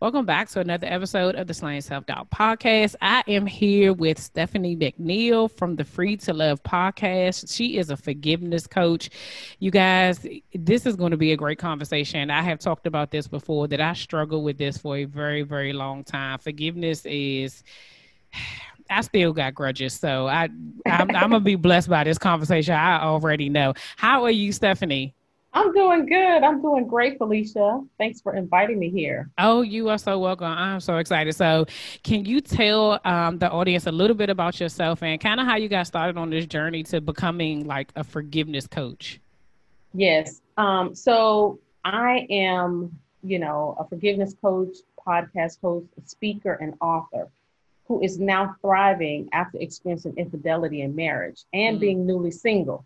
Welcome back to another episode of the Slaying Self Doubt podcast. I am here with Stephanie McNeil from the Free to Love podcast. She is a forgiveness coach. You guys, this is going to be a great conversation. I have talked about this before that I struggle with this for a very, very long time. Forgiveness is. I still got grudges, so I I'm, I'm gonna be blessed by this conversation. I already know. How are you, Stephanie? I'm doing good. I'm doing great, Felicia. Thanks for inviting me here. Oh, you are so welcome. I'm so excited. So, can you tell um, the audience a little bit about yourself and kind of how you got started on this journey to becoming like a forgiveness coach? Yes. Um, so, I am, you know, a forgiveness coach, podcast host, speaker, and author who is now thriving after experiencing infidelity in marriage and mm. being newly single.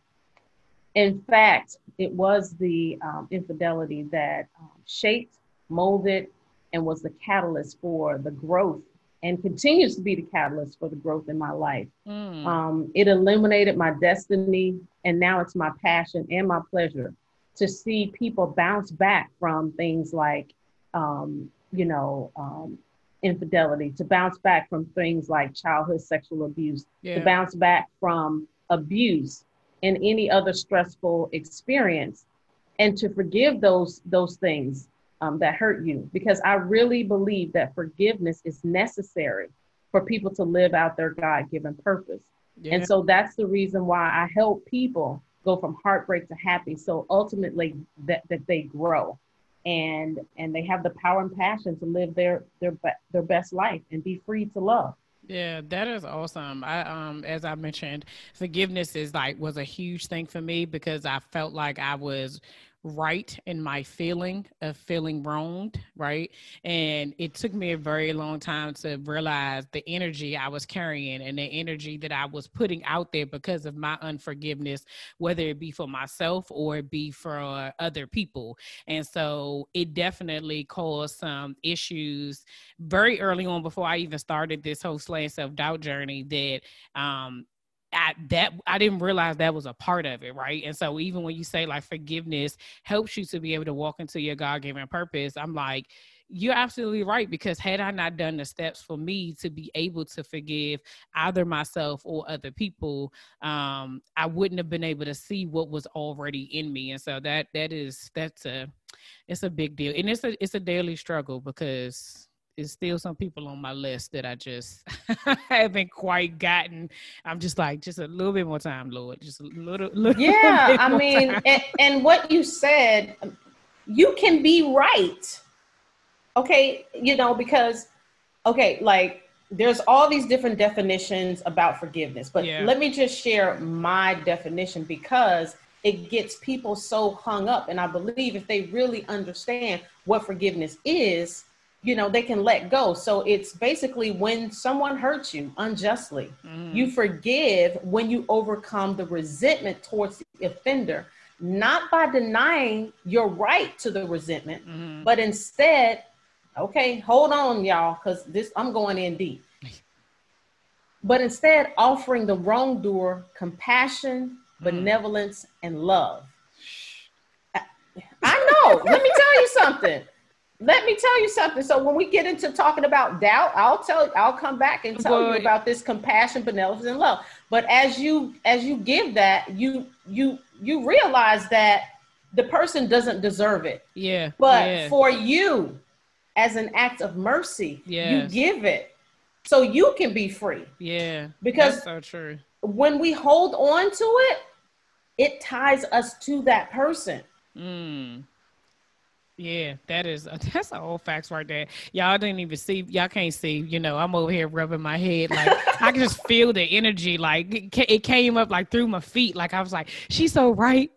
In fact, it was the um, infidelity that um, shaped, molded, and was the catalyst for the growth and continues to be the catalyst for the growth in my life. Mm. Um, it illuminated my destiny, and now it's my passion and my pleasure to see people bounce back from things like, um, you know, um, infidelity, to bounce back from things like childhood sexual abuse, yeah. to bounce back from abuse and any other stressful experience and to forgive those those things um, that hurt you. Because i really believe that forgiveness is necessary for people to live out their god-given purpose. Yeah. and so that's the reason why i help people go from heartbreak to happy so ultimately that, that they grow and and they have the power and passion to live their their their best life and be free to love yeah, that is awesome. I um as I mentioned, forgiveness is like was a huge thing for me because I felt like I was right in my feeling of feeling wronged, right? And it took me a very long time to realize the energy I was carrying and the energy that I was putting out there because of my unforgiveness, whether it be for myself or it be for other people. And so it definitely caused some issues very early on before I even started this whole slaying self doubt journey that um I, that I didn't realize that was a part of it, right? And so even when you say like forgiveness helps you to be able to walk into your God given purpose, I'm like, you're absolutely right because had I not done the steps for me to be able to forgive either myself or other people, um, I wouldn't have been able to see what was already in me. And so that that is that's a it's a big deal, and it's a it's a daily struggle because is still some people on my list that I just haven't quite gotten. I'm just like, just a little bit more time, Lord. Just a little, little Yeah, I mean, and, and, what you said, you can be right. Okay, you know, because okay, like there's all these different definitions about forgiveness, but yeah. let me just share my definition because it gets people so hung up. And I believe if they really understand what forgiveness is, you know they can let go so it's basically when someone hurts you unjustly mm. you forgive when you overcome the resentment towards the offender not by denying your right to the resentment mm. but instead okay hold on y'all because this i'm going in deep but instead offering the wrongdoer compassion mm. benevolence and love I, I know let me tell you something let me tell you something. So when we get into talking about doubt, I'll tell I'll come back and tell Boy. you about this compassion, benevolence, and love. But as you as you give that, you you you realize that the person doesn't deserve it. Yeah. But yeah. for you, as an act of mercy, yes. you give it so you can be free. Yeah. Because so true. When we hold on to it, it ties us to that person. Mm. Yeah, that is a, that's an old facts right there. Y'all didn't even see. Y'all can't see. You know, I'm over here rubbing my head like I can just feel the energy. Like it came up like through my feet. Like I was like, she's so right,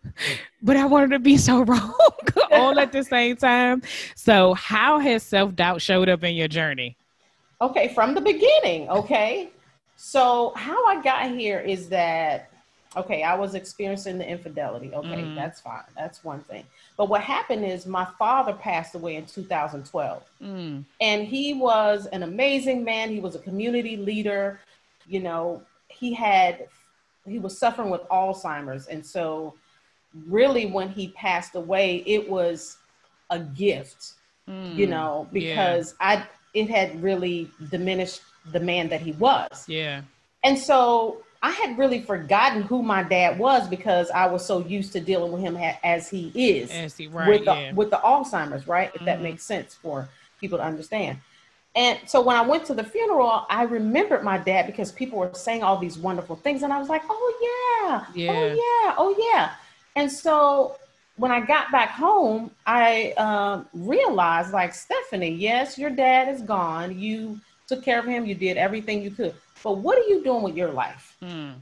but I wanted to be so wrong all at the same time. So, how has self doubt showed up in your journey? Okay, from the beginning. Okay, So how I got here is that okay, I was experiencing the infidelity. Okay, mm. that's fine. That's one thing. But what happened is my father passed away in 2012. Mm. And he was an amazing man. He was a community leader. You know, he had he was suffering with Alzheimer's and so really when he passed away it was a gift. Mm. You know, because yeah. I it had really diminished the man that he was. Yeah. And so I had really forgotten who my dad was because I was so used to dealing with him as he is as he, right, with the yeah. with the Alzheimer's, right? If mm-hmm. that makes sense for people to understand. And so when I went to the funeral, I remembered my dad because people were saying all these wonderful things, and I was like, "Oh yeah, yeah. oh yeah, oh yeah." And so when I got back home, I um, realized, like Stephanie, yes, your dad is gone. You took care of him. You did everything you could. But what are you doing with your life? Mm.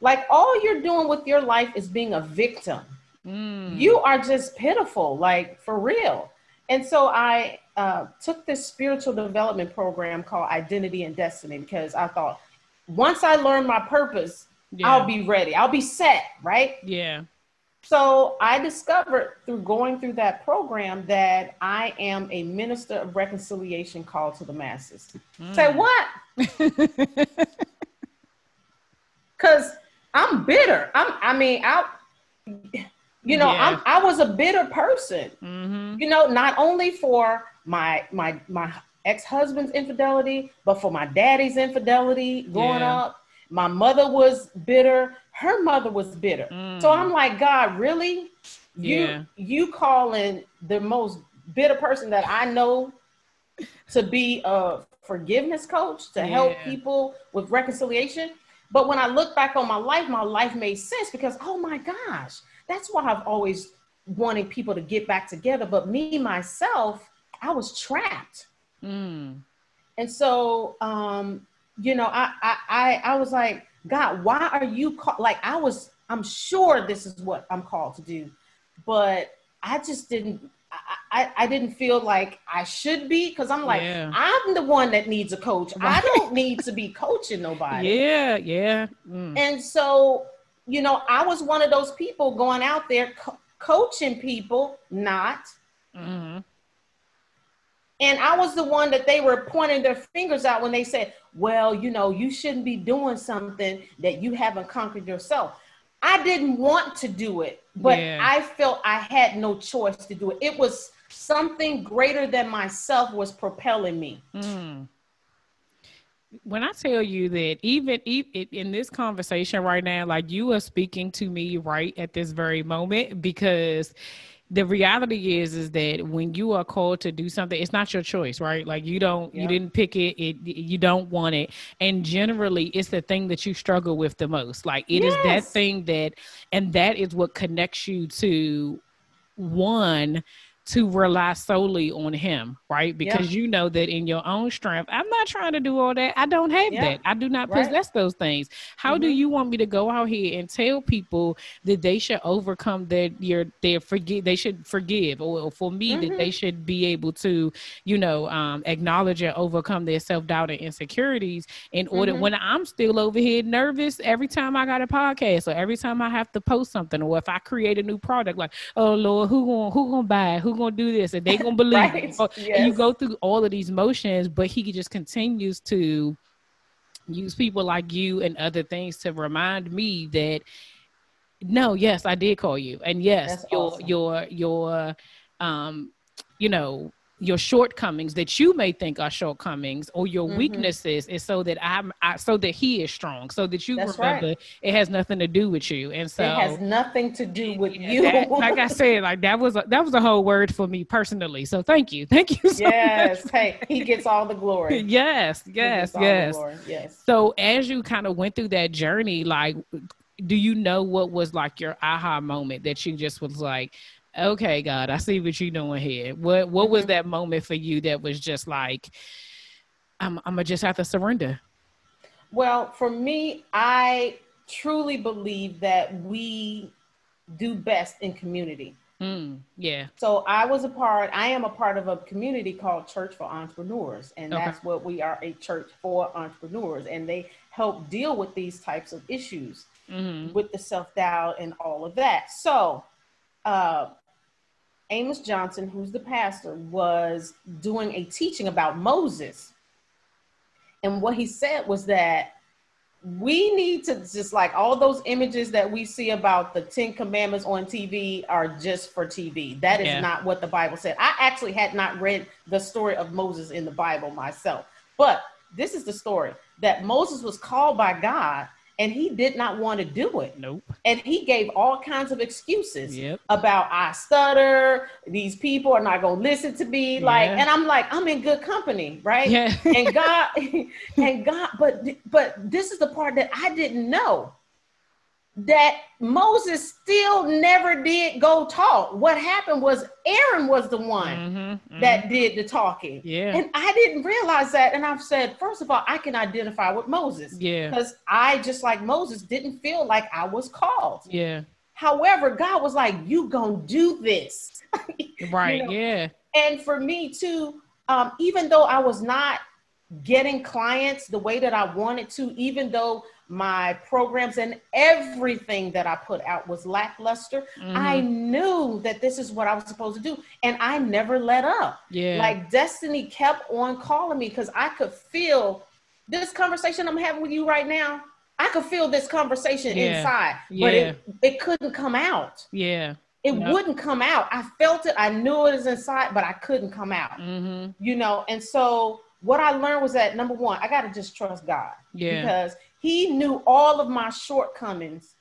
Like all you're doing with your life is being a victim. Mm. You are just pitiful, like for real. And so I uh, took this spiritual development program called Identity and Destiny because I thought once I learn my purpose, yeah. I'll be ready. I'll be set, right? Yeah. So I discovered through going through that program that I am a minister of reconciliation called to the masses. Mm. Say what? Because I'm bitter. I'm. I mean, I. You know, yeah. I'm, I was a bitter person. Mm-hmm. You know, not only for my my my ex husband's infidelity, but for my daddy's infidelity growing yeah. up. My mother was bitter her mother was bitter. Mm. So I'm like, God, really? Yeah. You you calling the most bitter person that I know to be a forgiveness coach to yeah. help people with reconciliation. But when I look back on my life, my life made sense because oh my gosh, that's why I've always wanted people to get back together. But me myself, I was trapped. Mm. And so um, you know, I I I, I was like, God, why are you call-? like I was I'm sure this is what I'm called to do, but I just didn't I, I, I didn't feel like I should be because I'm like yeah. I'm the one that needs a coach. Right. I don't need to be coaching nobody. Yeah, yeah. Mm. And so you know I was one of those people going out there co- coaching people, not. Mm-hmm. And I was the one that they were pointing their fingers out when they said, well, you know, you shouldn't be doing something that you haven't conquered yourself. I didn't want to do it, but yeah. I felt I had no choice to do it. It was something greater than myself was propelling me. Mm. When I tell you that even, even in this conversation right now, like you are speaking to me right at this very moment because the reality is is that when you are called to do something it's not your choice right like you don't yeah. you didn't pick it, it you don't want it and generally it's the thing that you struggle with the most like it yes. is that thing that and that is what connects you to one to rely solely on him, right? Because yeah. you know that in your own strength, I'm not trying to do all that. I don't have yeah. that. I do not right. possess those things. How mm-hmm. do you want me to go out here and tell people that they should overcome their your their forgive they should forgive or, for me mm-hmm. that they should be able to, you know, um, acknowledge and overcome their self-doubt and insecurities in order mm-hmm. when I'm still over here nervous every time I got a podcast or every time I have to post something or if I create a new product like, oh Lord, who gonna who gonna buy it? Who gonna do this and they gonna believe right. yes. and you go through all of these motions but he just continues to use people like you and other things to remind me that no yes i did call you and yes That's your awesome. your your um you know your shortcomings that you may think are shortcomings or your mm-hmm. weaknesses is so that I'm I, so that he is strong so that you That's remember right. it has nothing to do with you. And so it has nothing to do with yeah, you. that, like I said like that was a, that was a whole word for me personally. So thank you. Thank you so yes. much. hey he gets all the glory. Yes yes yes. yes. So as you kind of went through that journey like do you know what was like your aha moment that you just was like okay, God, I see what you're doing here. What what mm-hmm. was that moment for you that was just like, I'm I'm gonna just have to surrender? Well, for me, I truly believe that we do best in community. Mm, yeah. So I was a part, I am a part of a community called Church for Entrepreneurs. And Okay. that's what we are a church for entrepreneurs. And they help deal with these types of issues hmm with the self doubt and all of that. So, uh, Amos Johnson, who's the pastor, was doing a teaching about Moses. And what he said was that we need to just like all those images that we see about the Ten Commandments on TV are just for TV. That is Yeah. not what the Bible said. I actually had not read the story of Moses in the Bible myself, but this is the story that Moses was called by God and he did not want to do it. Nope. And he gave all kinds of excuses Yep. about I stutter, these people are not going to listen to me. Like, and I'm like, I'm in good company, right? Yeah. and God, and God, but but this is the part that I didn't know that Moses still never did go talk. What happened was Aaron was the one Mhm, mhm. that did the talking. Yeah. And I didn't realize that. And I've said, first of all, I can identify with Moses yeah. because I, just like Moses, didn't feel like I was called. Yeah. However, God was like, you gonna do this. Right. know, yeah. and for me too, um, even though I was not getting clients the way that I wanted to, even though my programs and everything that I put out was lackluster, Mhm. I knew that this is what I was supposed to do. And I never let up. Yeah. Like destiny kept on calling me because I could feel this conversation I'm having with you right now. I could feel this conversation Yeah. inside, but it, it couldn't come out. yeah. It Yep. wouldn't come out. I felt it. I knew it was inside, but I couldn't come out. hmm You know, and so what I learned was that number one, I got to just trust God Yeah. because He knew all of my shortcomings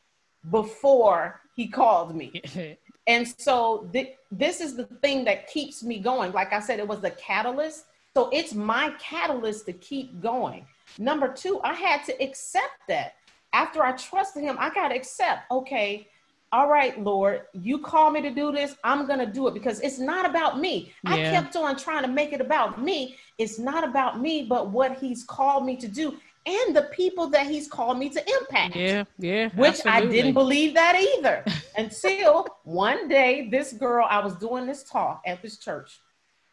before He called me. And so th- this is the thing that keeps me going. Like I said, it was the catalyst. So it's my catalyst to keep going. Number two, I had to accept that. After I trusted him, I got to accept, okay, all right, Lord, you call me to do this. I'm going to do it because it's not about me. I kept on trying to make it about me. It's not about me, but what he's called me to do and the people that he's called me to impact yeah. Yeah. which I didn't believe that either until one day this girl, I was doing this talk at this church.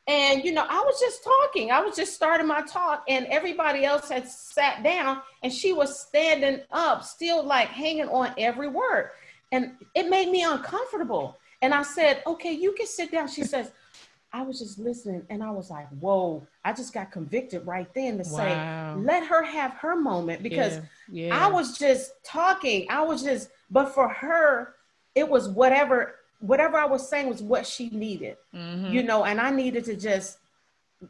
And, you know, I was just talking. I was just starting my talk, and everybody else had sat down, and she was standing up, still like hanging on every word. And it made me uncomfortable. And I said, Okay, you can sit down. She says, I was just listening, and I was like, Whoa, I just got convicted right then to Wow. say, Let her have her moment because yeah. yeah. I was just talking. I was just, but for her, it was whatever, whatever I was saying was what she needed, Mhm. you know, and I needed to just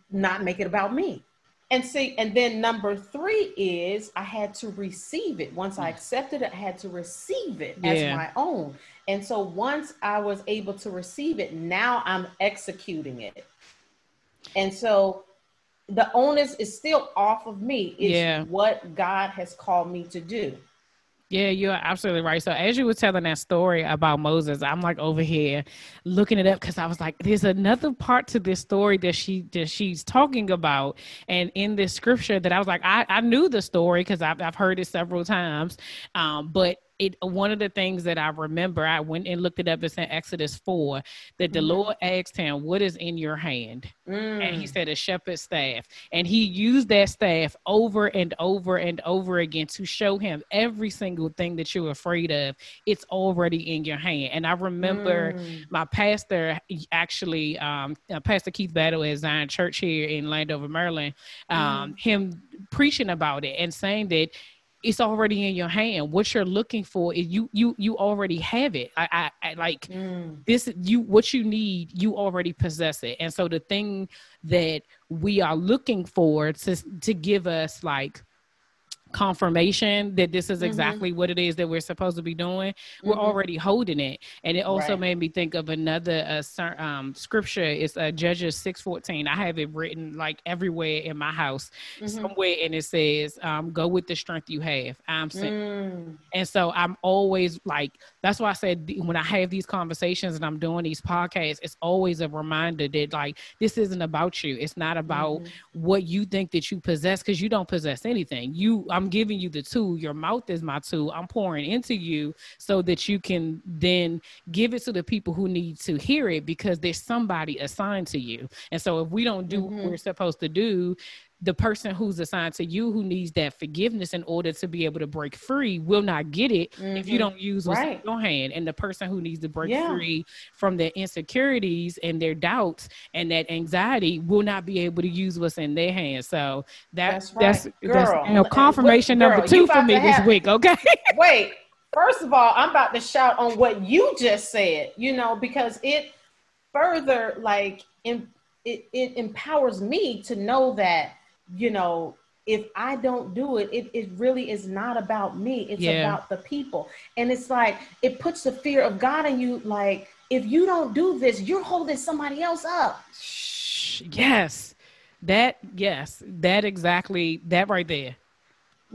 not make it about me. And see, and then number three is I had to receive it. Once I mm. accepted it, I had to receive it as my own. And so once I was able to receive it, now I'm executing it. And so the onus is still off of me. It's Yeah. what God has called me to do. Yeah, you're absolutely right. So as you were telling that story about Moses, I'm like over here looking it up because I was like, there's another part to this story that she that she's talking about, and in this scripture that I was like, I, I knew the story because I've I've heard it several times, um, but it one of the things that I remember, I went and looked it up. It's in Exodus four that the Mhm. Lord asked him, "What is in your hand?" and he Mm. said a shepherd's staff and he used that staff over and over and over again to show him every single thing that you're afraid of it's already in your hand and i remember Mm. my pastor actually um uh, pastor keith battle at zion church here in landover maryland um him preaching about it and saying that it's already in your hand. What you're looking for is you you you already have it. I i, I like Mm. this you what you need you already possess it. And so the thing that we are looking for to to give us like confirmation that this is Mhm. exactly what it is that we're supposed to be doing we're Mhm. already holding it and it also Right. made me think of another uh, um, scripture it's uh, judges 614 i have it written like everywhere in my house Mhm. somewhere and it says um, go with the strength you have i'm sent Mm. and so I'm always like, that's why I said when I have these conversations and I'm doing these podcasts, it's always a reminder that like this isn't about you. It's not about Mhm. what you think that you possess because you don't possess anything. You, I'm I'm giving you the tool. Your mouth is my tool. I'm pouring into you so that you can then give it to the people who need to hear it because there's somebody assigned to you. And so if we don't do mm-hmm. what we're supposed to do, the person who's assigned to you who needs that forgiveness in order to be able to break free will not get it mm-hmm. if you mm-hmm. don't use what's right. in your hand. And the person who needs to break yeah. free from their insecurities and their doubts and that anxiety will not be able to use what's in their hands. So that, that's right. that's, girl. that's you know, confirmation number two for me this have, week. Okay. wait, first of all, I'm about to shout on what you just said, you know, because it further like in, it, it empowers me to know that you know, if I don't do it, it, it really is not about me. It's yeah. about the people. And it's like, it puts the fear of God in you. Like, if you don't do this, you're holding somebody else up. Yes. That, yes, that exactly, that right there.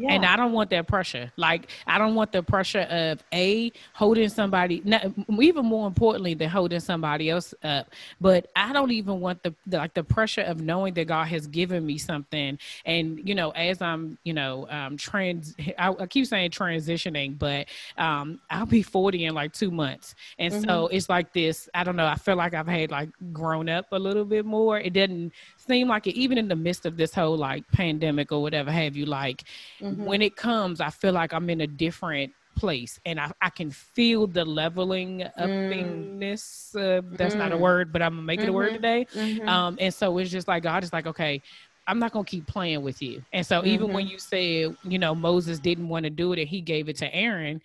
Yeah. And I don't want that pressure. Like I don't want the pressure of a holding somebody. Not, even more importantly than holding somebody else up. But I don't even want the, the, like the pressure of knowing that God has given me something. And you know, as I'm you know um, trans, I, I keep saying transitioning, but um, I'll be forty in like two months, and mm-hmm. so it's like this. I don't know. I feel like I've had like grown up a little bit more. It doesn't seem like it, even in the midst of this whole like pandemic or whatever have you. Like mm-hmm. When it comes, I feel like I'm in a different place and I, I can feel the leveling of mm. Uh, that's mm. not a mm. word, but I'm gonna make mm-hmm. it a word mm-hmm. today. Mm-hmm. Um, and so it's just like God is like, okay, I'm not gonna keep playing with you. And so even mm-hmm. when you said, you know, Moses didn't want to do it and he gave it to Aaron,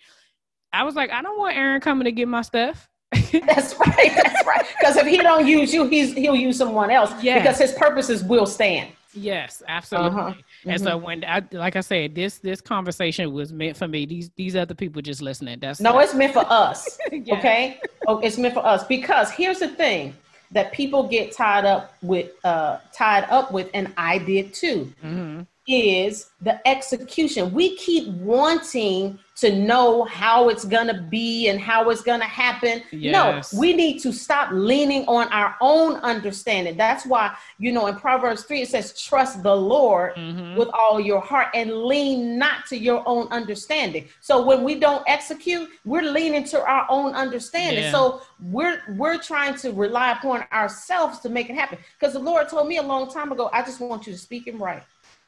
I was like, I don't want Aaron coming to get my stuff. that's right. That's right. Because if he don't use you, he's he'll use someone else. Yes. Because his purposes will stand. Yes, absolutely. Uh-huh. Mm-hmm. And so mm-hmm. when I like I said, this this conversation was meant for me. These these other people just listening. That's no, it's meant for us. Okay. Oh, it's meant for us because here's the thing that people get tied up with uh tied up with, and I did too. Mm-hmm. Is the execution. We keep wanting to know how it's going to be and how it's going to happen. Yes. No, we need to stop leaning on our own understanding. That's why, you know, in Proverbs 3, it says, trust the Lord mm-hmm. with all your heart and lean not to your own understanding. So when we don't execute, we're leaning to our own understanding. Yeah. So we're we're trying to rely upon ourselves to make it happen. Because the Lord told me a long time ago, I just want you to speak Him right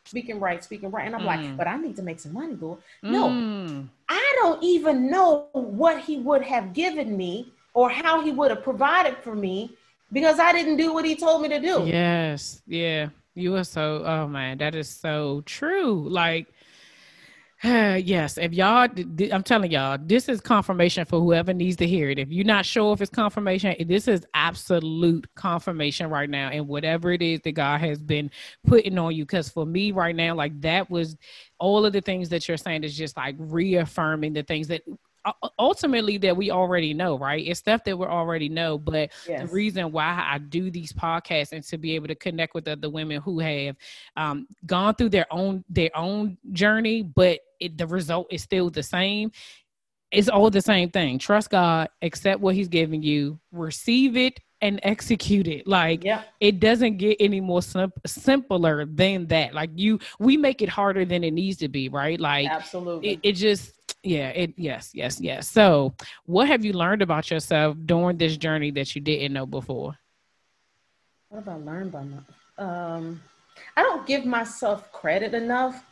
speaking right, speaking right. And I'm mm. like, but I need to make some money, Lord. No, mm. I don't even know what he would have given me or how he would have provided for me because I didn't do what he told me to do. Yes. Yeah. You are so, oh man, that is so true. Like, yes, if y'all, I'm telling y'all, this is confirmation for whoever needs to hear it. If you're not sure if it's confirmation, this is absolute confirmation right now, and whatever it is that God has been putting on you. Because for me, right now, like that was all of the things that you're saying is just like reaffirming the things that ultimately that we already know, right? It's stuff that we already know, but yes. the reason why I do these podcasts and to be able to connect with other women who have um, gone through their own their own journey, but it, the result is still the same. It's all the same thing. Trust God, accept what He's giving you, receive it, and execute it. Like yeah. it doesn't get any more sim- simpler than that. Like you, we make it harder than it needs to be, right? Like absolutely, it, it just yeah it yes yes yes so what have you learned about yourself during this journey that you didn't know before what have i learned by my um i don't give myself credit enough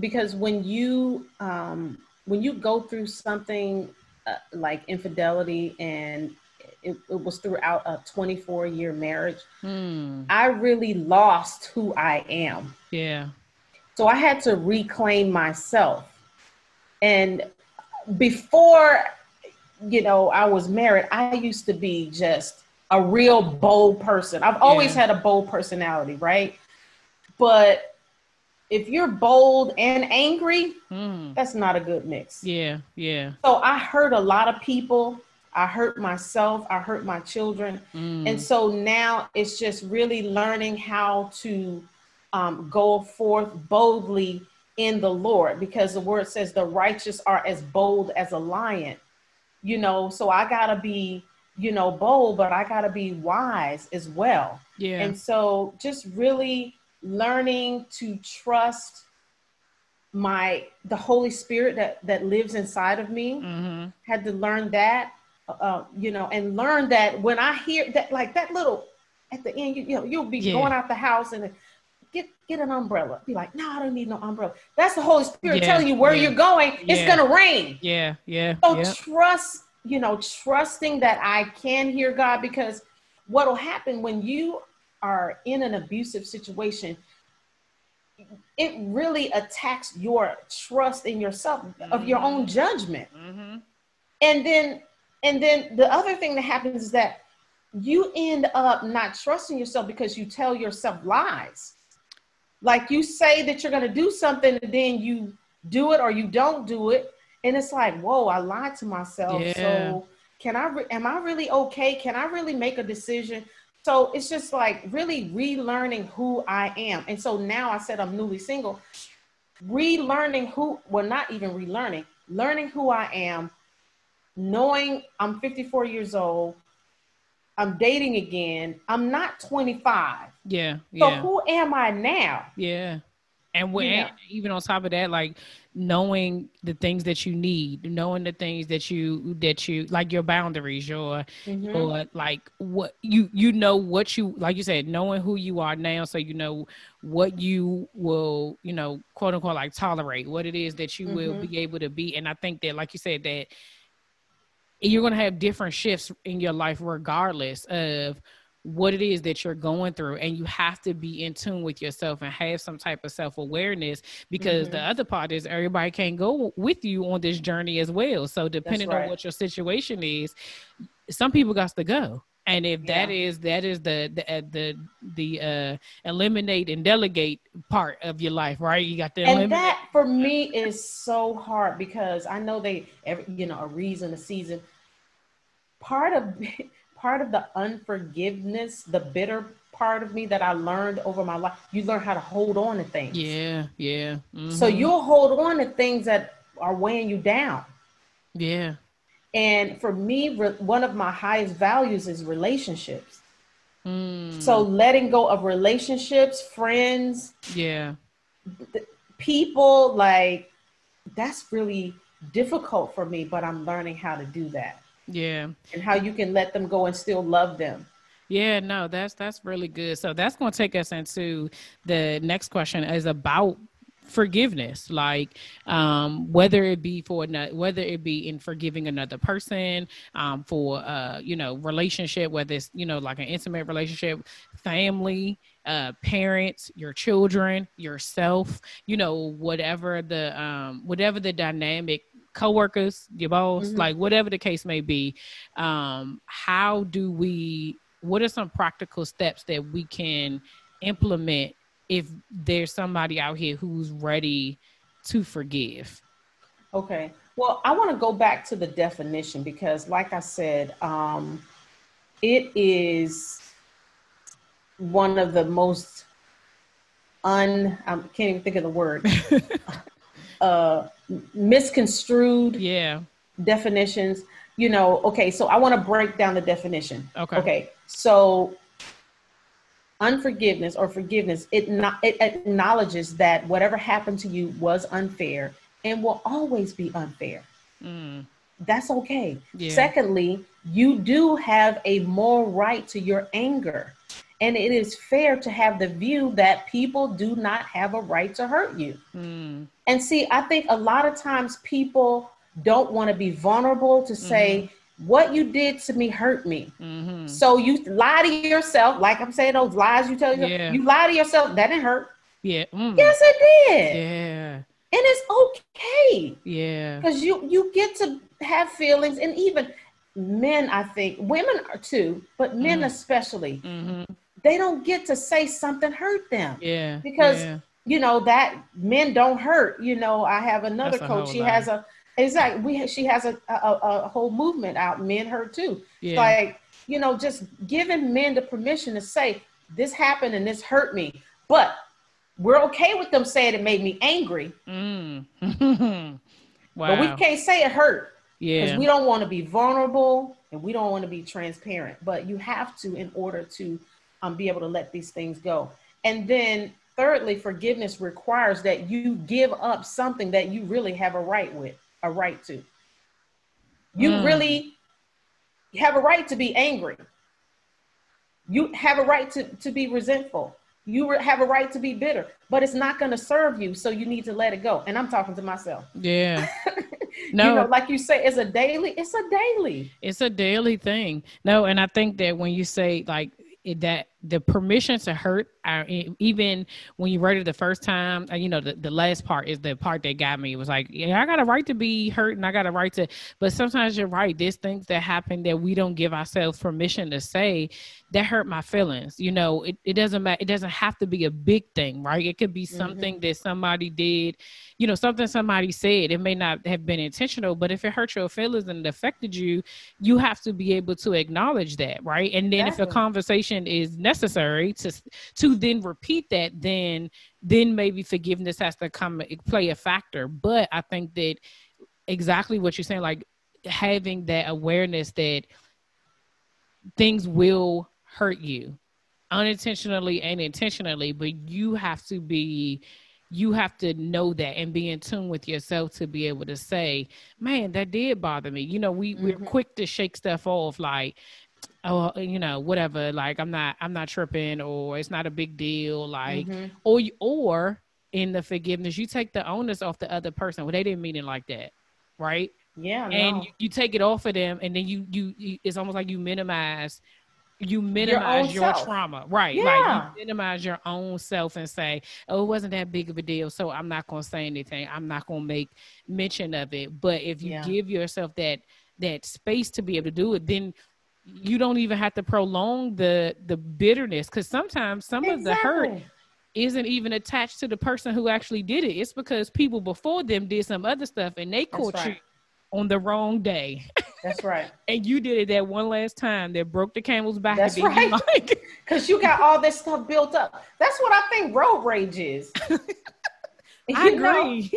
because when you um when you go through something uh, like infidelity and it, it, was throughout a 24 year marriage hmm. i really lost who i am yeah so i had to reclaim myself and before, you know, I was married, I used to be just a real bold person. I've always yeah. had a bold personality, right? But if you're bold and angry, mm. that's not a good mix. Yeah, yeah. So I hurt a lot of people. I hurt myself. I hurt my children. Mm. And so now it's just really learning how to um, go forth boldly in the Lord because the word says the righteous are as bold as a lion. You know, so I got to be, you know, bold, but I got to be wise as well. Yeah. And so just really learning to trust my the Holy Spirit that that lives inside of me. Mm-hmm. Had to learn that, uh, you know, and learn that when I hear that, like that little at the end, you, you know, you'll be Yeah. going out the house and get get an umbrella. Be like, no, I don't need no umbrella. That's the Holy Spirit Yeah, telling you where yeah, you're going. It's gonna rain. Yeah, yeah, So trust, you know, trusting that I can hear God because what will happen when you are in an abusive situation, it really attacks your trust in yourself of your own judgment. Mm-hmm. And then and then the other thing that happens is that you end up not trusting yourself because you tell yourself lies. Like you say that you're going to do something and then you do it or you don't do it and it's like, "Whoa, I lied to myself." Yeah. So, can I re- am I really okay? Can I really make a decision? So, it's just like really relearning who I am. And so now I said I'm newly single, relearning who well not even relearning, learning who I am, knowing I'm 54 years old, I'm dating again. I'm not 25. Yeah, So yeah. who am I now? Yeah. And when Yeah. even on top of that, like knowing the things that you need, knowing the things that you that you like your boundaries, your Mhm. or like what you you know what you like you said, knowing who you are now, so you know what you will, you know, quote unquote like tolerate, what it is that you will Mhm. be able to be. And I think that, like you said, that you're gonna have different shifts in your life regardless of what it is that you're going through and you have to be in tune with yourself and have some type of self-awareness because the Mhm. other part is everybody can't go with you on this journey as well so depending on what your situation is some people got to go and if that Yeah. is that is the the uh, the the uh eliminate and delegate part of your life right you got to eliminate. and that for me is so hard because I know they every you know a reason a season part of part of the unforgiveness the bitter part of me that I learned over my life you learn how to hold on to things. Yeah yeah so mhm, you'll hold on to things that are weighing you down. Yeah. And for me re- one of my highest values is relationships. Mm, so letting go of relationships friends yeah. people like that's really difficult for me but i'm learning how to do that yeah. And how you can let them go and still love them. Yeah, no, that's that's really good. So that's going to take us into the next question is about forgiveness. Like um whether it be for another whether it be in forgiving another person um for uh you know relationship whether it's you know like an intimate relationship family uh parents your children yourself you know whatever the um whatever the dynamic coworkers your boss Mhm. like whatever the case may be um how do we what are some practical steps that we can implement if there's somebody out here who's ready to forgive? Okay. Well i want to go back to the definition because like i said um it is one of the most un i can't even think of the word uh misconstrued yeah. definitions. You know okay so i want to break down the definition. Okay. Okay so unforgiveness or forgiveness it not it acknowledges that whatever happened to you was unfair and will always be unfair. Mm, that's okay. Yeah. Secondly you do have a moral right to your anger and it is fair to have the view that people do not have a right to hurt you. Mm, and see, I think a lot of times people don't want to be vulnerable to say, what you did to me hurt me. mhm. So you lie to yourself, like I'm saying, those lies you tell yourself, Yeah. you lie to yourself, that didn't hurt. yeah mm, Yes, it did. yeah And it's okay yeah because you you get to have feelings, and even men, I think, women are too, but men Mhm. especially, hmm they don't get to say something hurt them. yeah Because yeah. You know that men don't hurt. You know i have another That's coach she has a exactly we she has a, a a whole movement out. Men hurt too. Yeah. like you know just giving men the permission to say this happened and this hurt me. But we're okay with them saying it made me angry. Mm. wow but we can't say it hurt because yeah. we don't want to be vulnerable and we don't want to be transparent. But you have to in order to um, be able to let these things go. And then thirdly, forgiveness requires that you give up something that you really have a right with, a right to. You mm. really have a right to be angry. You have a right to, to be resentful. You have a right to be bitter, but it's not going to serve you. So you need to let it go. And I'm talking to myself. Yeah. No, you know, like you say, it's a daily, it's a daily. It's a daily thing. No, and I think that when you say like that the permission to hurt even when you wrote it the first time you know the, the last part is the part that got me it was like yeah i got a right to be hurt and i got a right to but sometimes you're right there's things that happen that we don't give ourselves permission to say that hurt my feelings you know it, it doesn't matter it doesn't have to be a big thing right it could be mm-hmm. something mm-hmm. that somebody did you know something somebody said it may not have been intentional but if it hurt your feelings and it affected you you have to be able to acknowledge that right and then exactly. if a conversation is necessary to to then repeat that then then maybe forgiveness has to come play a factor but i think that exactly what you're saying like having that awareness that things will hurt you unintentionally and intentionally but you have to be you have to know that and be in tune with yourself to be able to say, man, that did bother me. You know, we, mm-hmm. we're quick to shake stuff off like, oh, you know, whatever, like I'm not, I'm not tripping or it's not a big deal. Like, mm-hmm. or, or in the forgiveness, you take the onus off the other person. Well, they didn't mean it like that. Right. Yeah. And no. you, you, take it off of them and then you, you, you, it's almost like you minimize you minimize your, your trauma right yeah. like you minimize your own self and say oh it wasn't that big of a deal so i'm not going to say anything i'm not going to make mention of it but if you yeah. give yourself that that space to be able to do it then you don't even have to prolong the the bitterness because sometimes some exactly. of the hurt isn't even attached to the person who actually did it it's because people before them did some other stuff and they caught right. you on the wrong day. That's right. and you did it that one last time that broke the camel's back. That's right. Because you got all this stuff built up. That's what I think road rage is. I agree.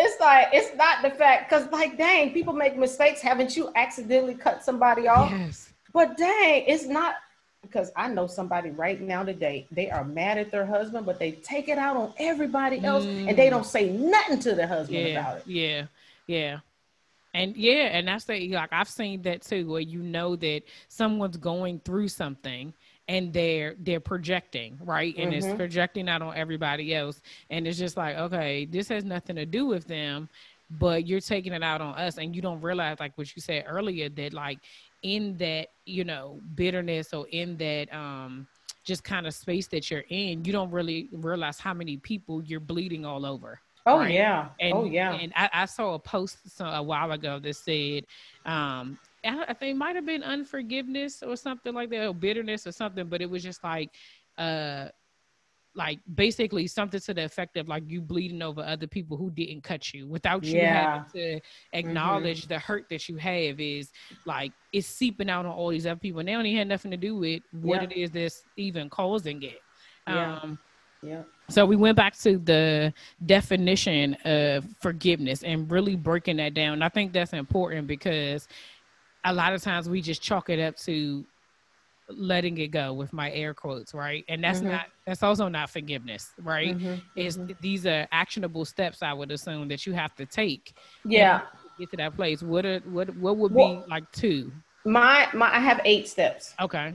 It's like it's not the fact because like dang, people make mistakes. Haven't you accidentally cut somebody off? Yes. But dang, it's not because I know somebody right now today, they are mad at their husband, but they take it out on everybody else mm. and they don't say nothing to their husband yeah, about it. Yeah. Yeah. And yeah, and I say like I've seen that too, where you know that someone's going through something and they're they're projecting, right? And mm-hmm. it's projecting out on everybody else. And it's just like, okay, this has nothing to do with them, but you're taking it out on us and you don't realize like what you said earlier that like in that, you know, bitterness or in that um just kind of space that you're in, you don't really realize how many people you're bleeding all over. Oh right? yeah. And, oh yeah. And I, I saw a post a while ago that said, um, I think it might have been unforgiveness or something like that, or bitterness or something, but it was just like, uh, like basically something to the effect of like you bleeding over other people who didn't cut you without you yeah. having to acknowledge mm-hmm. the hurt that you have is like it's seeping out on all these other people. And they only had nothing to do with what yeah. it is that's even causing it. Yeah. Um, yeah. So we went back to the definition of forgiveness and really breaking that down. I think that's important because a lot of times we just chalk it up to letting it go with my air quotes, right? And that's mm-hmm. not that's also not forgiveness, right? Mm-hmm. Is mm-hmm. these are actionable steps I would assume that you have to take. Yeah. get to that place. What are what what would well, be like two? My my I have eight steps. Okay.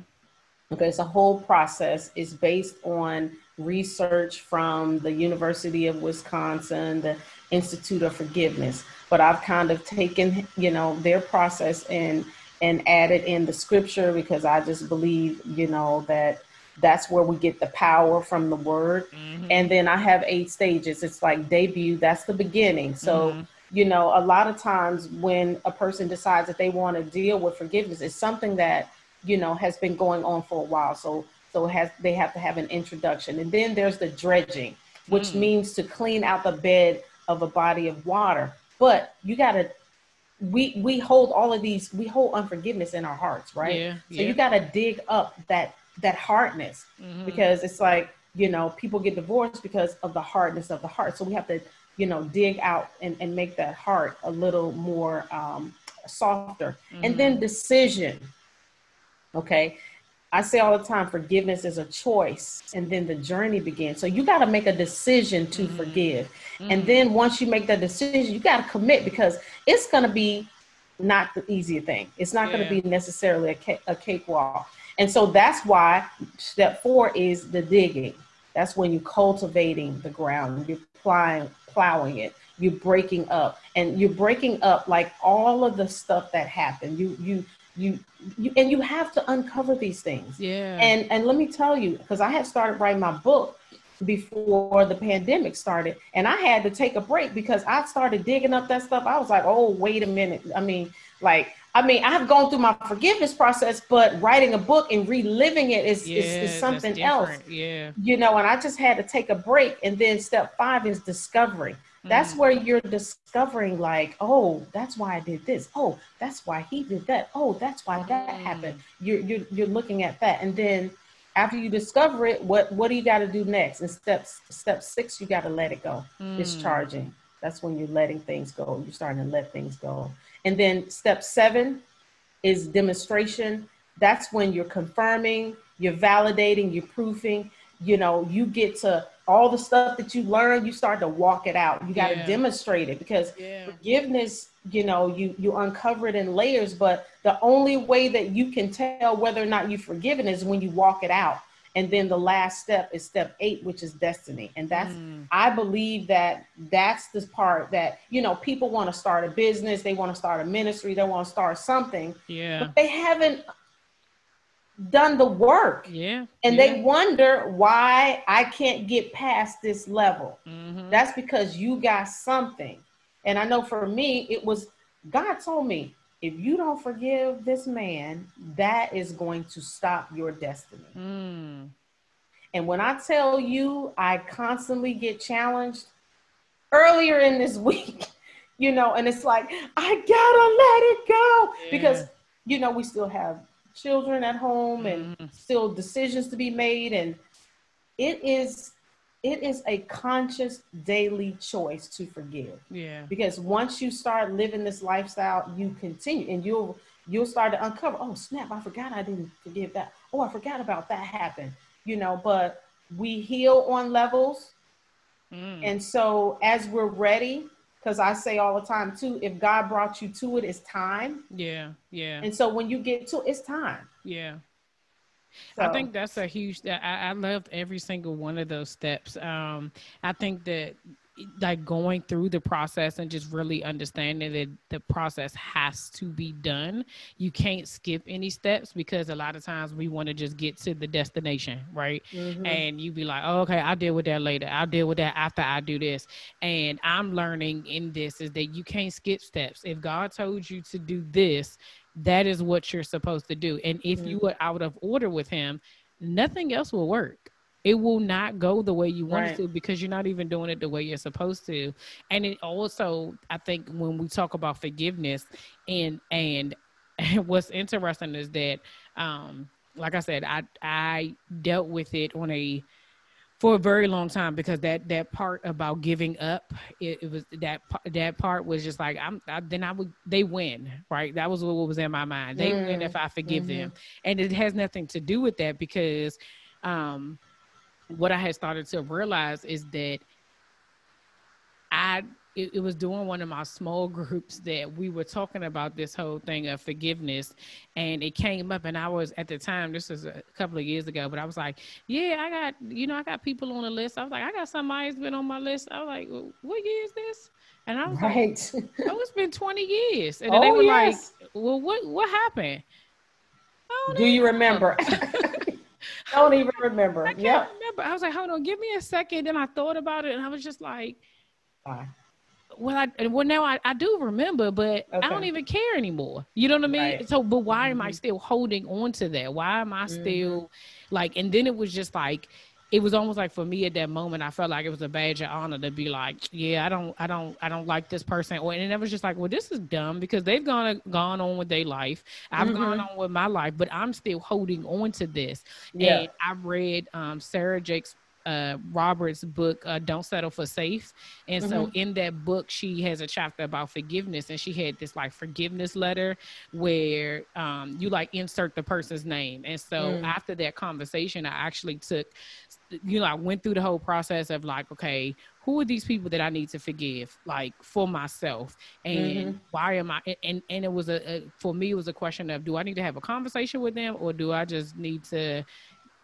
Okay, it's a whole process. It's based on research from the University of Wisconsin, the Institute of Forgiveness. But I've kind of taken, you know, their process and and added in the scripture because I just believe, you know, that that's where we get the power from the word. Mm-hmm. And then I have eight stages. It's like debut, that's the beginning. So mm-hmm you know a lot of times when a person decides that they want to deal with forgiveness it's something that you know has been going on for a while so so has they have to have an introduction. And then there's the dredging, which mm. means to clean out the bed of a body of water. But you gotta we we hold all of these, we hold unforgiveness in our hearts, right? Yeah, so yeah. you gotta dig up that that hardness mm-hmm. because it's like, you know, people get divorced because of the hardness of the heart. So we have to, you know, dig out and, and make that heart a little more um, softer. Mm-hmm. And then decision. Okay I say all the time, forgiveness is a choice, and then the journey begins. So you got to make a decision to mm-hmm. forgive, mm-hmm. and then once you make that decision, you got to commit because it's going to be not the easier thing. It's not yeah. going to be necessarily a, ca- a cakewalk, and so that's why step four is the digging. That's when you're cultivating the ground, you're plowing, plowing it, you're breaking up, and you're breaking up like all of the stuff that happened. You you you, you and you have to uncover these things. Yeah. And and let me tell you because i had started writing my book before the pandemic started and i had to take a break because i started digging up that stuff. I was like oh wait a minute. I mean like i mean i've gone through my forgiveness process but writing a book and reliving it is, yeah, is, is something else. Yeah. You know and i just had to take a break and then step five is discovery that's mm. where you're discovering, like, oh, that's why I did this. Oh, that's why he did that. Oh, that's why that mm. happened. You're, you're you're looking at that, and then after you discover it, what what do you got to do next? And steps step six, you got to let it go. Mm. Discharging. That's when you're letting things go. You're starting to let things go. And then step seven is demonstration. That's when you're confirming, you're validating, you're proofing. You know, you get to all the stuff that you learn, you start to walk it out. You got to yeah. demonstrate it because yeah. forgiveness, you know, you you uncover it in layers, but the only way that you can tell whether or not you've forgiven is when you walk it out. And then the last step is step eight, which is destiny. And that's, mm. I believe that that's the part that, you know, people want to start a business, they want to start a ministry, they want to start something. Yeah. But they haven't done the work. Yeah. And yeah. they wonder why I can't get past this level. Mm-hmm. That's because you got something. And I know for me, it was God told me, if you don't forgive this man, that is going to stop your destiny. Mm. And when I tell you, I constantly get challenged earlier in this week, you know, and it's like, I gotta let it go yeah. because, you know, we still have children at home and mm. still decisions to be made. And it is it is a conscious daily choice to forgive. Yeah. Because once you start living this lifestyle you continue and you'll you'll start to uncover oh snap i forgot i didn't forgive that. Oh i forgot about that happened you know but we heal on levels. Mm. and so as we're ready because I say all the time too, if God brought you to it, it's time. Yeah, yeah. And so when you get to it's time. Yeah. So. I think that's a huge. I, I loved every single one of those steps. Um, I think that like going through the process and just really understanding that the process has to be done. You can't skip any steps because a lot of times we want to just get to the destination, right? Mm-hmm. And you be like, oh, okay, I'll deal with that later. I'll deal with that after I do this. And I'm learning in this is that you can't skip steps. If God told you to do this, that is what you're supposed to do. And if mm-hmm. you are out of order with Him, nothing else will work it will not go the way you want right. it to because you're not even doing it the way you're supposed to and it also i think when we talk about forgiveness and and, and what's interesting is that um like i said i i dealt with it on a for a very long time because that that part about giving up it, it was that that part was just like i'm I, then i would they win right that was what was in my mind they mm. win if i forgive mm-hmm. them and it has nothing to do with that because um what I had started to realize is that I it, it, was doing one of my small groups that we were talking about this whole thing of forgiveness and it came up and I was at the time this was a couple of years ago but I was like yeah I got you know I got people on the list. I was like I got somebody who's been on my list. I was like what year is this? And I was right. like oh it's been 20 years. And then oh, they were yes. like well what what happened? Do you remember don't even remember. I can't yep. remember. I was like, hold on, give me a second. Then I thought about it and I was just like, well, I well now I, I do remember, but okay. I don't even care anymore. You know what I mean? Right. So, but why mm-hmm. am I mm-hmm. still holding on to that? Why am I mm-hmm. still like? And then it was just like it was almost like for me at that moment, I felt like it was a badge of honor to be like, yeah, I don't, I don't, I don't like this person. Or and it was just like, well, this is dumb because they've gone gone on with their life. I've mm-hmm. gone on with my life, but I'm still holding on to this. Yeah. And I read um, Sarah Jakes uh, Roberts' book, uh, Don't Settle for Safe. And mm-hmm. so in that book, she has a chapter about forgiveness. And she had this like forgiveness letter where um, you like insert the person's name. And so mm. after that conversation, I actually took, you know, I went through the whole process of like, okay, who are these people that I need to forgive, like for myself, and mm-hmm. why am I? And and it was a, a, for me, it was a question of do I need to have a conversation with them, or do I just need to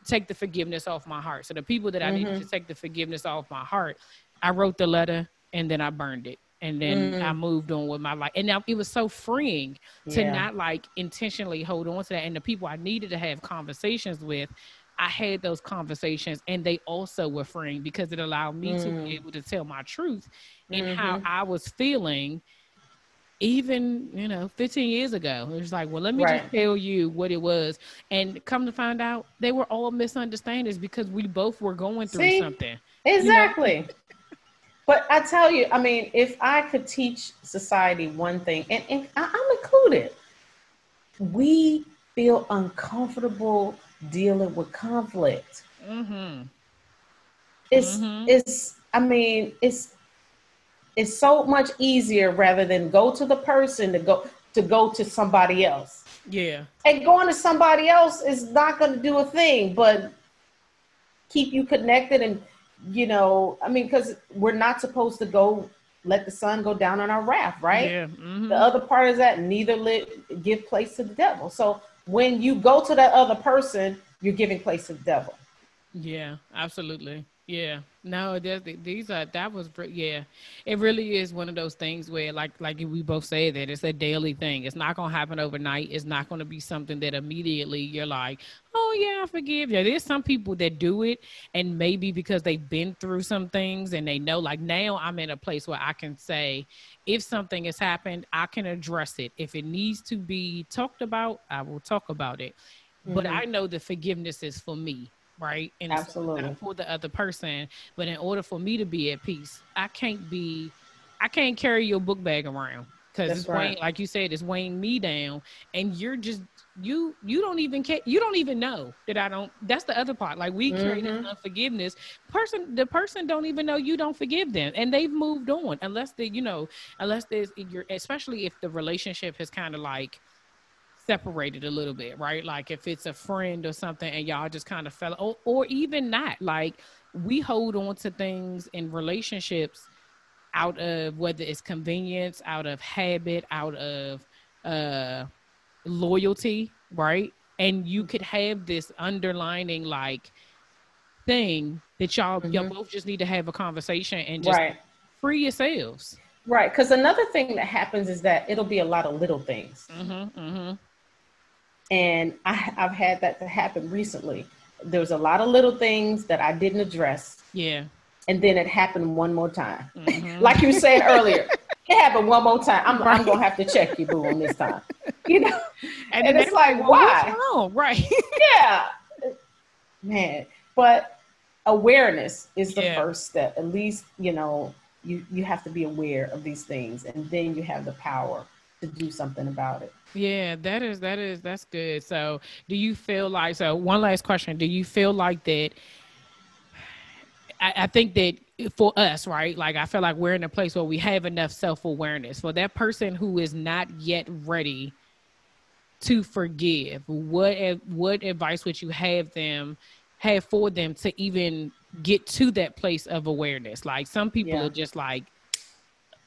take the forgiveness off my heart? So the people that I mm-hmm. needed to take the forgiveness off my heart, I wrote the letter and then I burned it. And then mm. I moved on with my life. And now it was so freeing to yeah. not like intentionally hold on to that. And the people I needed to have conversations with, I had those conversations and they also were freeing because it allowed me mm. to be mm. able to tell my truth and mm-hmm. how I was feeling even, you know, 15 years ago. It was like, well, let me right. just tell you what it was. And come to find out they were all misunderstandings because we both were going through See? something. Exactly. You know? but I tell you, I mean, if I could teach society one thing, and, and I'm included, we feel uncomfortable dealing with conflict. Mm-hmm. It's mm-hmm. it's I mean it's it's so much easier rather than go to the person to go to go to somebody else. Yeah. And going to somebody else is not going to do a thing, but keep you connected and you know, I mean cuz we're not supposed to go let the sun go down on our wrath, right? Yeah. Mm-hmm. The other part is that neither let give place to the devil. So when you go to that other person, you're giving place to the devil. Yeah, absolutely. Yeah, no, these are that was yeah. It really is one of those things where, like, like we both say that it's a daily thing. It's not gonna happen overnight. It's not gonna be something that immediately you're like, oh yeah, I forgive you. There's some people that do it, and maybe because they've been through some things and they know. Like now, I'm in a place where I can say, if something has happened, I can address it. If it needs to be talked about, I will talk about it. Mm-hmm. But I know the forgiveness is for me right? And Absolutely. for the other person. But in order for me to be at peace, I can't be, I can't carry your book bag around because it's right. weighing, like you said, it's weighing me down, and you're just you you don't even care you don't even know that i don't that's the other part like we mm-hmm. carry this unforgiveness person the person don't even know you don't forgive them and they've moved on unless they you know unless there's you're especially if the relationship has kind of like separated a little bit, right? Like if it's a friend or something and y'all just kind of fell, or, or even not, like we hold on to things in relationships out of whether it's convenience, out of habit, out of uh, loyalty, right? And you could have this underlining like thing that y'all mm-hmm. y'all both just need to have a conversation and just right. free yourselves. Right, because another thing that happens is that it'll be a lot of little things. Mm-hmm, mm-hmm. And I, have had that to happen recently. There was a lot of little things that I didn't address. Yeah. And then it happened one more time. Mm-hmm. like you said earlier, it happened one more time. I'm, right. I'm going to have to check you, boo, on this time. You know? And, and it's like, why? Right. yeah. Man. But awareness is the yeah. first step. At least, you know, you, you have to be aware of these things. And then you have the power to do something about it. Yeah, that is that is that's good. So, do you feel like so? One last question: Do you feel like that? I, I think that for us, right? Like I feel like we're in a place where we have enough self awareness. For that person who is not yet ready to forgive, what what advice would you have them have for them to even get to that place of awareness? Like some people yeah. are just like,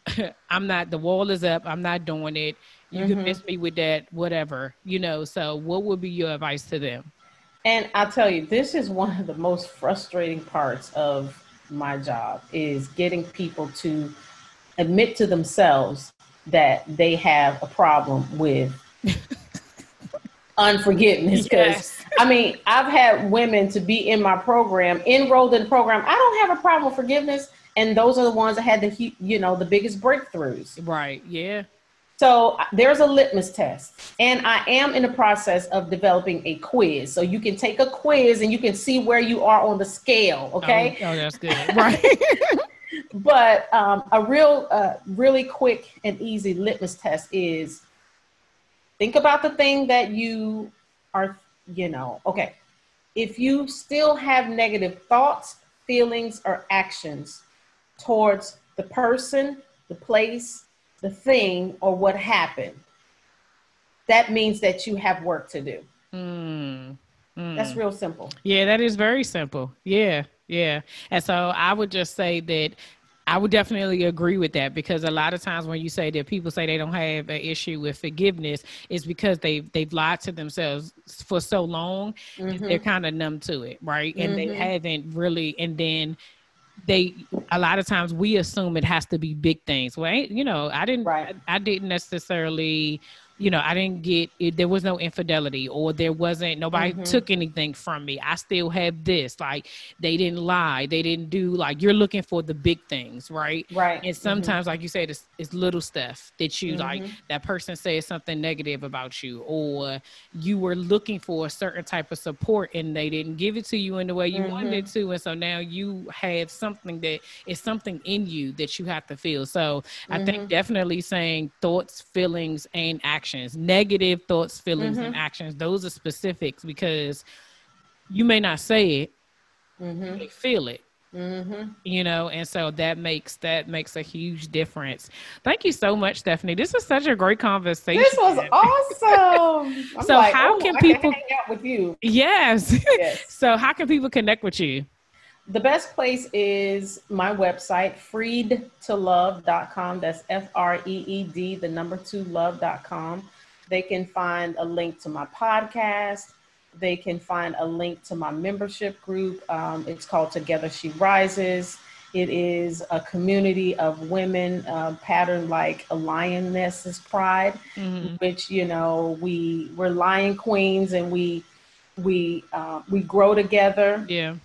I'm not. The wall is up. I'm not doing it you mm-hmm. can miss me with that, whatever, you know. So, what would be your advice to them? And I'll tell you, this is one of the most frustrating parts of my job is getting people to admit to themselves that they have a problem with unforgiveness. Because yes. I mean, I've had women to be in my program, enrolled in the program. I don't have a problem with forgiveness, and those are the ones that had the you know the biggest breakthroughs. Right. Yeah. So there's a litmus test, and I am in the process of developing a quiz. So you can take a quiz and you can see where you are on the scale. Okay. Oh, oh that's good. Right. but um, a real, uh, really quick and easy litmus test is think about the thing that you are, you know, okay. If you still have negative thoughts, feelings or actions towards the person, the place, the thing, or what happened, that means that you have work to do. Mm. Mm. That's real simple. Yeah, that is very simple. Yeah, yeah. And so I would just say that I would definitely agree with that because a lot of times when you say that people say they don't have an issue with forgiveness, it's because they they've lied to themselves for so long, mm-hmm. they're kind of numb to it, right? And mm-hmm. they haven't really, and then they a lot of times we assume it has to be big things. Well, you know, I didn't, right. I, I didn't necessarily you know, I didn't get it, there was no infidelity or there wasn't nobody mm-hmm. took anything from me. I still have this. Like they didn't lie. They didn't do like you're looking for the big things, right? Right. And mm-hmm. sometimes, mm-hmm. like you said, it's, it's little stuff that you mm-hmm. like that person says something negative about you, or you were looking for a certain type of support and they didn't give it to you in the way you wanted mm-hmm. to. And so now you have something that is something in you that you have to feel. So I think mm-hmm. definitely saying thoughts, feelings, and actions actions, negative thoughts, feelings, mm-hmm. and actions. Those are specifics because you may not say it, mm-hmm. you feel it. Mm-hmm. You know, and so that makes that makes a huge difference. Thank you so much, Stephanie. This was such a great conversation. This was awesome. so, like, how can people can hang out with you? Yes. yes. so, how can people connect with you? The best place is my website, freed2love.com. That's F R E E D, the number two love.com. They can find a link to my podcast. They can find a link to my membership group. Um, it's called Together She Rises. It is a community of women uh, patterned like a lioness's pride, mm-hmm. which you know we we're lion queens and we we uh, we grow together. Yeah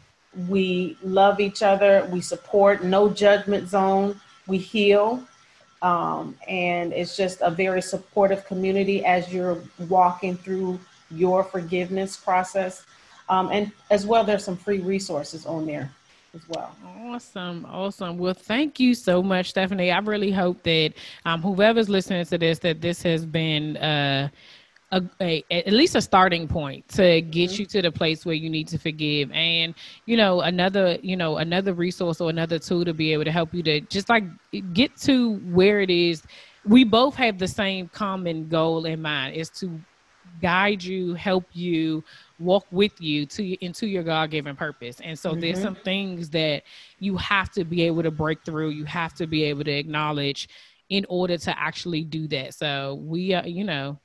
we love each other, we support, no judgment zone, we heal. Um, and it's just a very supportive community as you're walking through your forgiveness process. Um, and as well, there's some free resources on there as well. Awesome, awesome. Well, thank you so much, Stephanie. I really hope that um, whoever's listening to this, that this has been. Uh, a, a, at least a starting point to get mm-hmm. you to the place where you need to forgive. And you know another you know another resource or another tool to be able to help you to just like get to where it is. We both have the same common goal in mind is to guide you help you walk with you to into your god-given purpose. And so mm-hmm. there's some things that you have to be able to break through. You have to be able to acknowledge in order to actually do that. So we are you know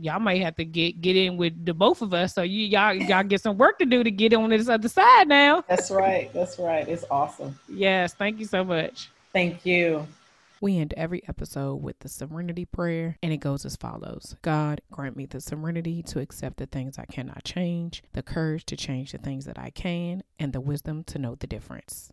y'all might have to get get in with the both of us. So you y'all y'all get some work to do to get on this other side now. That's right. That's right. It's awesome. Yes. Thank you so much. Thank you. We end every episode with the serenity prayer, and it goes as follows God, grant me the serenity to accept the things I cannot change, the courage to change the things that I can, and the wisdom to know the difference.